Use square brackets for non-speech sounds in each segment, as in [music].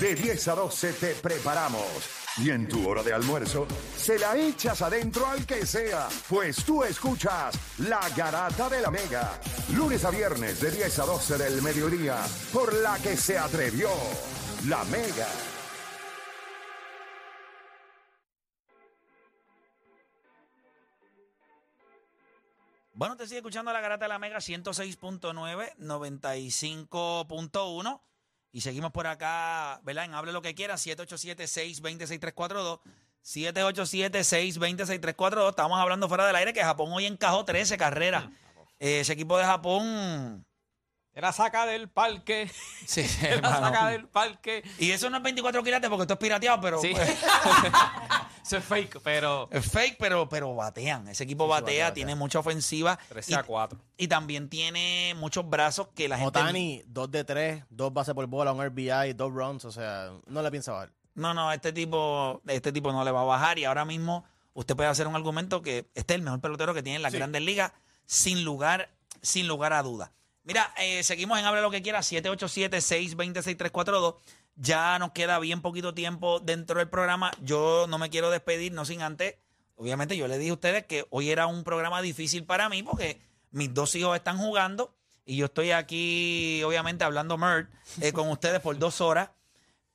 De 10 a 12 te preparamos. Y en tu hora de almuerzo, se la echas adentro al que sea, pues tú escuchas La Garata de la Mega. Lunes a viernes de 10 a 12 del mediodía, por la que se atrevió La Mega. Bueno, te sigue escuchando la garata de la Mega 106.9, 95.1. Y seguimos por acá, ¿verdad? En Hable lo que quiera, 787-620-6342. 787-620-6342. Estamos hablando fuera del aire que Japón hoy encajó 13 carreras. Eh, ese equipo de Japón. Era saca del parque. Sí, [laughs] Era saca del parque. Y eso no es 24 quilates porque esto es pirateado, pero Sí. pues, [laughs] Eso es fake, pero. es fake, pero, pero batean. Ese equipo batea, tiene mucha ofensiva. 13 a 4. Y, y también tiene muchos brazos que la gente. Otani, 2 de 3, 2 bases por bola, un RBI, 2 runs, o sea, no le piensa bajar. No, no, este tipo, este tipo no le va a bajar y ahora mismo usted puede hacer un argumento que este es el mejor pelotero que tiene en las grandes ligas, sin lugar, sin lugar a duda. Mira, eh, seguimos en Hable lo que quiera, 787-620-6342. Ya nos queda bien poquito tiempo dentro del programa. Yo no me quiero despedir, no sin antes. Obviamente, yo le dije a ustedes que hoy era un programa difícil para mí porque mis dos hijos están jugando y yo estoy aquí, obviamente, hablando merd eh, con ustedes por dos horas.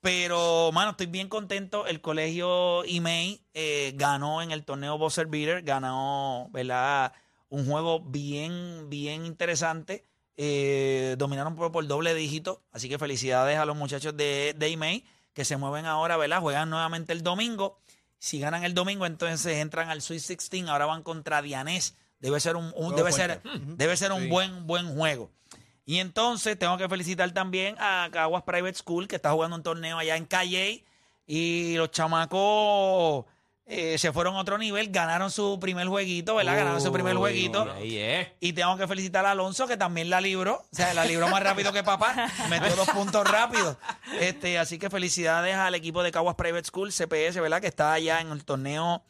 Pero, mano, estoy bien contento. El colegio IMEI eh, ganó en el torneo Buzzer Beater, ganó, ¿verdad? Un juego bien, bien interesante. Eh, dominaron por, por doble dígito. Así que felicidades a los muchachos de, de IMEI que se mueven ahora, ¿verdad? Juegan nuevamente el domingo. Si ganan el domingo, entonces entran al Sweet 16. Ahora van contra Dianés. Debe ser un, un- debe ser, debe ser un buen, buen juego. Y entonces tengo que felicitar también a Caguas Private School, que está jugando un torneo allá en Calle. Y los chamacos eh, se fueron a otro nivel, ganaron su primer jueguito, ¿verdad? Ganaron su primer jueguito. Ahí es. Y tengo que felicitar a Alonso, que también la libró. O sea, la libró más rápido que papá. [laughs] Metió dos puntos rápidos. Este, así que felicidades al equipo de Caguas Private School, CPS, ¿verdad? Que está allá en el torneo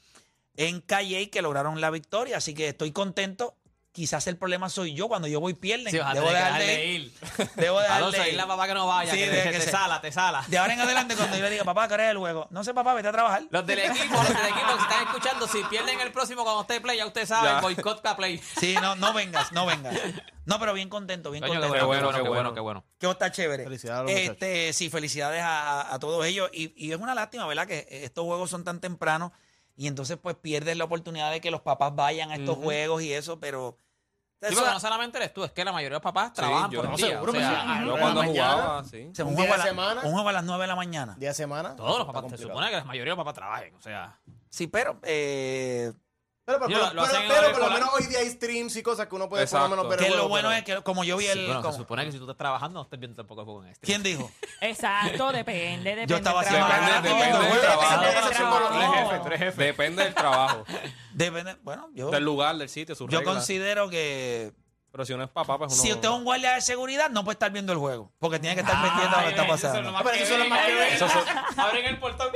en Calle, que lograron la victoria. Así que estoy contento. Quizás el problema soy yo. Cuando yo voy pierden. Sí, Debo tener que dejar de dejarle ir. [laughs] ir. Debo dejar Alonso, de ahí ir. la papá que no vaya, Sí, que, de te, que te se- sala, te sala. De ahora en adelante, cuando yo le diga, papá, ¿qué el juego? No sé, papá, vete a trabajar. Los del equipo, los del equipo que están escuchando, si pierden el próximo cuando usted play, ya usted sabe, boicot para play. Sí, no, no vengas, no vengas. No, pero bien contento, bien Coño, qué contento. bueno, qué bueno, qué bueno, qué bueno. Que está chévere. Felicidades a los este, Sí, felicidades a, a- a todos ellos. Y, y es una lástima, ¿verdad? Que estos juegos son tan tempranos y entonces pues pierdes la oportunidad de que los papás vayan a estos juegos y eso, pero... Sí, eso- porque no solamente eres tú, es que la mayoría de los papás trabajan yo- por no, el día. seguro o que sea, sí. ah, Yo Ujú. cuando mañana. jugaba, sí. o sea, un, un juego día a de la- semana. un juego a las 9 de la mañana. Día de semana. Todos los está papás, se complicado. supone que la mayoría de los papás trabajen, o sea. Sí, pero... eh, Pero, pero, Yo lo- lo pero- hacen en pero horario por lo menos hoy día hay streams y cosas que uno puede Exacto. por lo menos ver el que lo bueno pero- es que como yo vi el... bueno, como- se supone que si tú estás trabajando no estés viendo tampoco el juego en este. ¿Quién dijo? [laughs] Exacto, depende, depende. Yo estaba del haciendo- trabajo. Depende- depende del Depende trabajo. del Depende del trabajo. Depende del trabajo, Depende- bueno, yo, del lugar, del sitio, su yo regla. considero que... Pero si uno es papá, pues uno... Si usted es un guardia de seguridad, no puede estar viendo el juego. Porque tiene que estar pendiente de lo que está pasando. Ah, pero eso es lo más que [laughs] Abren el portón.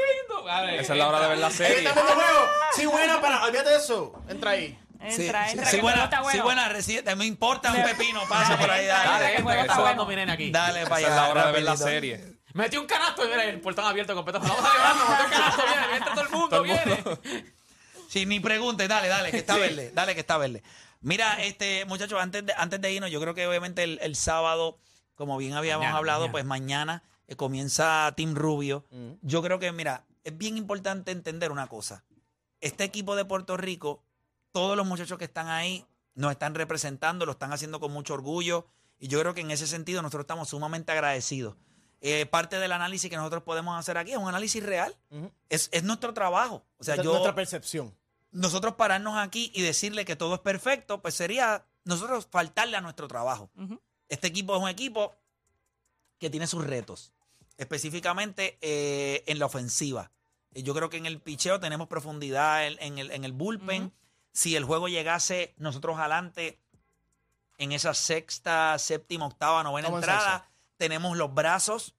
Esa es la hora de ver la serie. juego. Sí, buena, para. Olvídate de eso. Entra ahí. Sí, Entra, sí, entra, sí, que el buena, juego está bueno. sí, buena, reci- me importa un pepino, pasa por ahí, [laughs] Dale, dale. que el juego está bueno. mi nene aquí. Dale para Esa allá. es la hora de ver la rapidito. serie. Metió un canasto y mira el portón abierto completo. Vamos a llevarlo, metió un canasto, viene, entra todo el mundo, Todo el mundo. viene. Sí, ni pregunte, dale, dale, que está verde, dale, que está verde. Mira, este, muchachos, antes de, antes de irnos, yo creo que obviamente el, el sábado, como bien habíamos Mañana, hablado, mañana. pues mañana eh, comienza Team Rubio. Mm. Yo creo que, mira, es bien importante entender una cosa. Este equipo de Puerto Rico, todos los muchachos que están ahí nos están representando, lo están haciendo con mucho orgullo. Y yo creo que en ese sentido nosotros estamos sumamente agradecidos. Eh, parte del análisis que nosotros podemos hacer aquí es un análisis real. Es, es nuestro trabajo. O sea, es yo, nuestra percepción. nosotros pararnos aquí y decirle que todo es perfecto, pues sería nosotros faltarle a nuestro trabajo. Este equipo es un equipo que tiene sus retos, específicamente eh, en la ofensiva. Eh, Yo creo que en el picheo tenemos profundidad en, en el, en el bullpen. Si el juego llegase nosotros adelante en esa sexta, séptima, octava, novena entrada, tenemos los brazos.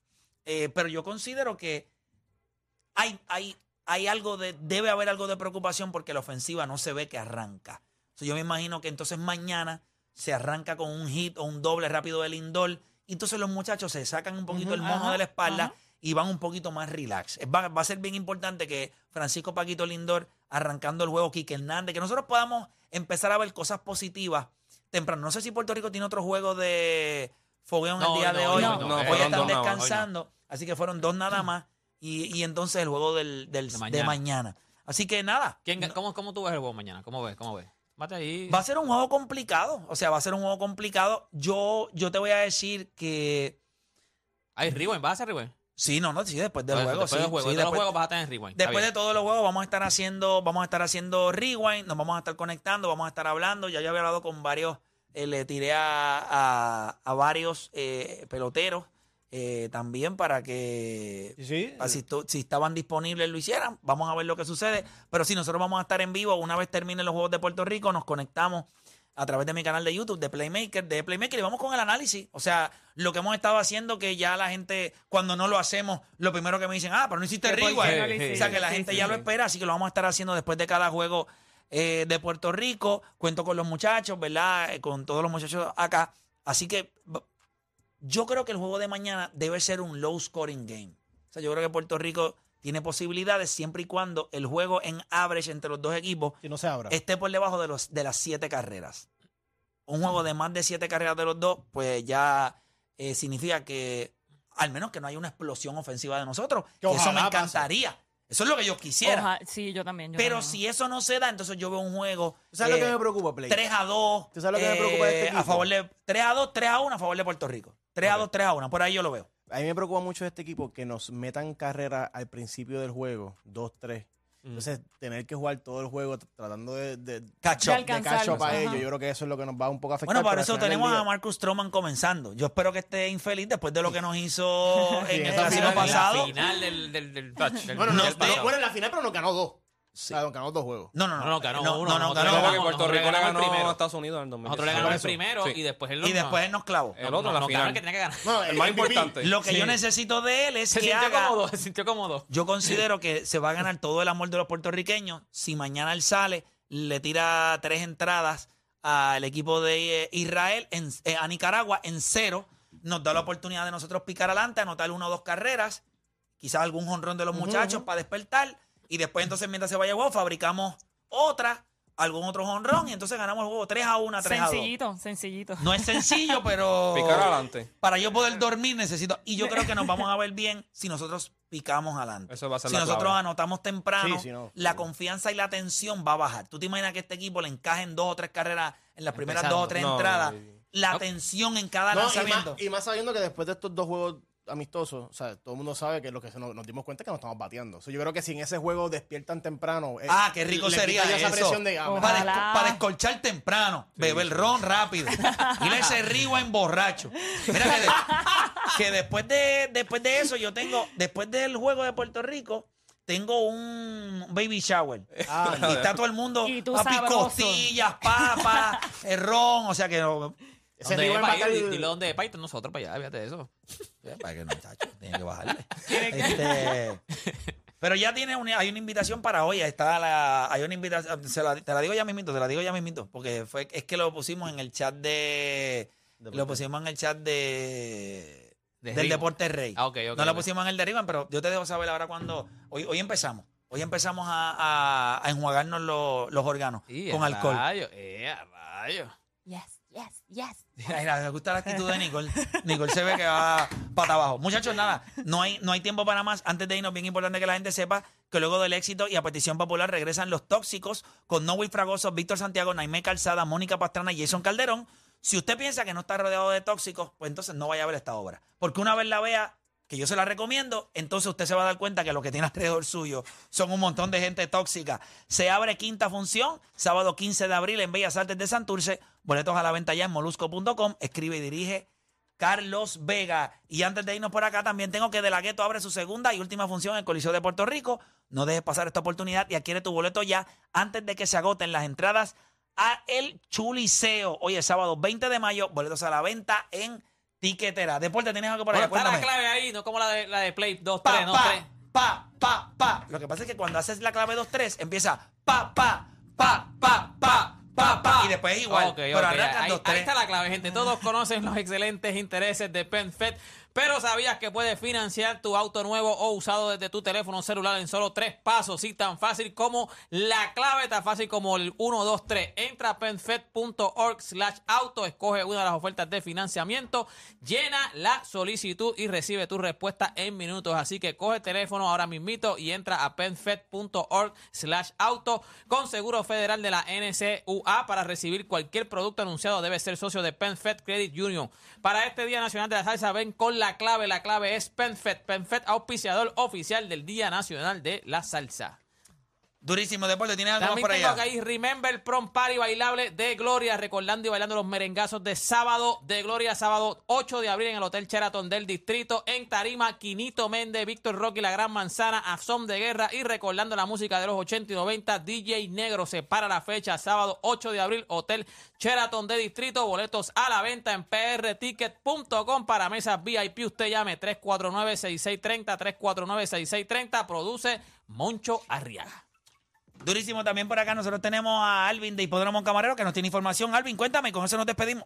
eh, pero yo considero que hay, hay, hay algo de, debe haber algo de preocupación porque la ofensiva no se ve que arranca. So, yo me imagino que entonces mañana se arranca con un hit o un doble rápido del Lindor. Y entonces los muchachos se sacan un poquito el ajá, de la espalda. Y van un poquito más relax. Va, va a ser bien importante que Francisco Paquito Lindor arrancando el juego, Quique Hernández, que nosotros podamos empezar a ver cosas positivas temprano. No sé si Puerto Rico tiene otro juego de No, el día no, de hoy no, no, hoy están hoy descansando, así que fueron dos nada más y, y entonces el juego del, del- De de, mañana. Así que nada, ¿Quién, cómo, ¿Cómo tú ves el juego mañana? ¿Cómo ves? ¿Cómo ves? Ahí. Va a ser un juego complicado. O sea, va a ser un juego complicado. Yo, yo te voy a decir que. Hay rewind, ¿vas a hacer rewind? Sí, no, no, sí, después del Pues, juego. Después sí, del juego. sí, de los después, juegos vas a tener rewind. Después de todos los juegos vamos a estar haciendo, vamos a estar haciendo rewind, nos vamos a estar conectando, vamos a estar hablando. Ya yo había hablado con varios, eh, le tiré a, a- a varios eh, peloteros eh, también para que Sí, sí. Si, si estaban disponibles lo hicieran. Vamos a ver lo que sucede. Pero si nosotros vamos a estar en vivo, una vez terminen los Juegos de Puerto Rico, nos conectamos a través de mi canal de YouTube, de Playmaker, de Playmaker, y vamos con el análisis. O sea, lo que hemos estado haciendo, que ya la gente, cuando no lo hacemos, lo primero que me dicen, ah, pero no hiciste ¿Por qué rewind. lo O sea, que la Sí, gente sí, ya sí. lo espera, así que lo vamos a estar haciendo después de cada juego eh, de Puerto Rico. Cuento con los muchachos, ¿verdad? Eh, con todos los muchachos acá. Así que yo creo que el juego de mañana debe ser un low scoring game. O sea, yo creo que Puerto Rico tiene posibilidades siempre y cuando el juego en average entre los dos equipos Si no se abra. esté por debajo de, los, de las siete carreras. Un juego de más de siete carreras de los dos, pues ya eh, significa que al menos que no haya una explosión ofensiva de nosotros. Que Que eso me ojalá pase. encantaría. Eso es lo que yo quisiera. Oja- sí, yo también. yo Pero también. si eso no se da, entonces yo veo un juego ¿Tú sabes lo eh, que me preocupa, Play? 3 a 2. ¿Tú sabes lo que me preocupa de este a equipo? favor de 3 a 2, 3 a 1 a favor de Puerto Rico. 3 a Ok. 2, 3 a 1. Por ahí yo lo veo. A mí me preocupa mucho este equipo que nos metan carrera al principio del juego, 2-3. Entonces, tener que jugar todo el juego tr- tratando de, de, Catch De up. de alcanzarlos, catch up a ajá. ellos, yo creo que eso es lo que nos va un poco a afectar. Bueno, por eso tenemos a Marcus Stroman comenzando. Yo espero que esté infeliz después de lo que nos hizo [laughs] Sí, en el final- pasado. La final del, del, del touch. del- Bueno, no, no, bueno, en la final, pero nos ganó dos. Sí. Nos ganó dos juegos. No, no, no. No, no, ganó no, uno, no, no, ganó le No, porque Puerto Rico le ganó el primero. a Estados Unidos en el 2016. Nosotros le ganamos el primero Sí. y después él Y después él nos clavó. El otro la final. el que tenía que ganar. No, El más importante. Lo que Sí. yo necesito de él es [laughs] Se que sintió haga... cómodo, se sintió cómodo. Yo considero que se va a ganar todo el amor de los puertorriqueños si mañana él sale, le tira tres entradas al equipo de eh, Israel, en- eh, a Nicaragua, en cero. Nos da la oportunidad de nosotros picar adelante, anotar una o dos carreras, quizás algún jonrón de los muchachos para despertar. Y después, entonces, mientras se vaya el juego, fabricamos otra, algún otro jonrón, y entonces ganamos el juego 3 a 1, 3 a 2. Sencillito, sencillito. No es sencillo, [laughs] pero. Picar adelante. Para yo poder dormir necesito. Y yo creo que nos vamos a ver bien si nosotros picamos adelante. Eso va a ser si la nosotros clave. anotamos temprano, Sí, sí, no. la confianza y la tensión va a bajar. ¿Tú te imaginas que este equipo le encaje en dos o tres carreras en las primeras Empezando. dos o tres No, entradas? La No. tensión en cada No, y, lanzamiento. más, y más sabiendo que después de estos dos juegos amistosos, o sea, todo el mundo sabe que lo que se nos, nos dimos cuenta es que nos estamos bateando. O sea, yo creo que si en ese juego despiertan temprano. eh, Ah, qué rico sería eso. esa presión de ah, para, para descolchar temprano, beber ron rápido, a ese en borracho. Mira que, de- que después de después de eso yo tengo, después del juego de Puerto Rico, tengo un baby shower. Ah, y está todo el mundo, Y tú papi, sabroso. costillas, papas, el ron, o sea que no, ese ¿Dónde es, rival va a pa' ir? irte nosotros para allá, fíjate de eso. Eh, Para que no, chacho, tiene que bajarle. Este, pero ya tiene una, hay una invitación para hoy. Está la, hay una invitación. Se la, te la digo ya mismito, te la digo ya mismito. Porque fue, es que lo pusimos en el chat de. Lo pusimos en el chat de. De del Rigo. Deporte Rey. Ah, ok, ok, no lo ok. pusimos en el de Rivan, pero yo te dejo saber ahora cuando. Hoy, hoy empezamos. Hoy empezamos a, a- a enjuagarnos los, los órganos con a alcohol. Rayo, eh, a rayo. Yes, yes, yes. [laughs] Mira, me gusta la actitud de Nicole. Nicole se ve que va para abajo. Muchachos, nada, no hay, no hay tiempo para más. Antes de irnos, bien importante que la gente sepa que luego del éxito y a petición popular regresan los tóxicos con Noel Fragoso, Víctor Santiago, Naime Calzada, Mónica Pastrana y Jason Calderón. Si usted piensa que no está rodeado de tóxicos, pues entonces no vaya a ver esta obra. Porque una vez la vea, que yo se la recomiendo, entonces usted se va a dar cuenta que lo que tiene alrededor suyo son un montón de gente tóxica. Se abre quinta función, sábado 15 de abril en Bellas Artes de Santurce. Boletos a la venta ya en molusco.com. Escribe y dirige Carlos Vega. Y antes de irnos por acá, también tengo que De La Ghetto abre su segunda y última función en el Coliseo de Puerto Rico. No dejes pasar esta oportunidad y adquiere tu boleto ya antes de que se agoten las entradas a El Chuliceo. Hoy es sábado 20 de mayo, boletos a la venta en Tiquetera. Deporte, ¿tienes algo por allá? Bueno, está la clave ahí, no como la de, la de Play 2, Pa, 3, no, pa, 3. pa, pa, pa. Lo que pasa es que cuando haces la clave 2-3, empieza pa, pa, pa, pa, pa, pa, pa. Y después es igual. Ok, pero ok, arrancas ahí, 2-3. ahí está la clave, gente. Todos conocen los excelentes intereses de PenFed. Pero ¿sabías que puedes financiar tu auto nuevo o usado desde tu teléfono celular en solo tres pasos? Sí, tan fácil como la clave, tan fácil como el 1, 2, 3. Entra a penfed.org slash auto, escoge una de las ofertas de financiamiento, llena la solicitud y recibe tu respuesta en minutos. Así que coge el teléfono ahora mismito y entra a penfed.org slash auto con seguro federal de la NCUA para recibir cualquier producto anunciado. Debe ser socio de PenFed Credit Union. Para este Día Nacional de la Salsa, ven con la clave. La clave es PenFed. PenFed, auspiciador oficial del Día Nacional de la Salsa. Durísimo deporte. ¿Tienes algo más También por tengo allá? acá ahí Remember Prom Party bailable de Gloria, recordando y bailando los merengazos de sábado de Gloria, sábado 8 de abril en el Hotel Sheraton del Distrito, en Tarima, Quinito Méndez, Víctor Rocky, La Gran Manzana, Azón de Guerra y recordando la música de los 80 y 90, DJ Negro se para la fecha, sábado 8 de abril, Hotel Sheraton de Distrito, boletos a la venta en prticket.com para mesas VIP, usted llame 349-6630, 349-6630, produce Moncho Arriaga. Durísimo también por acá. Nosotros tenemos a Alvin de Hipódromo Camarero que nos tiene información. Alvin, cuéntame, con eso nos despedimos.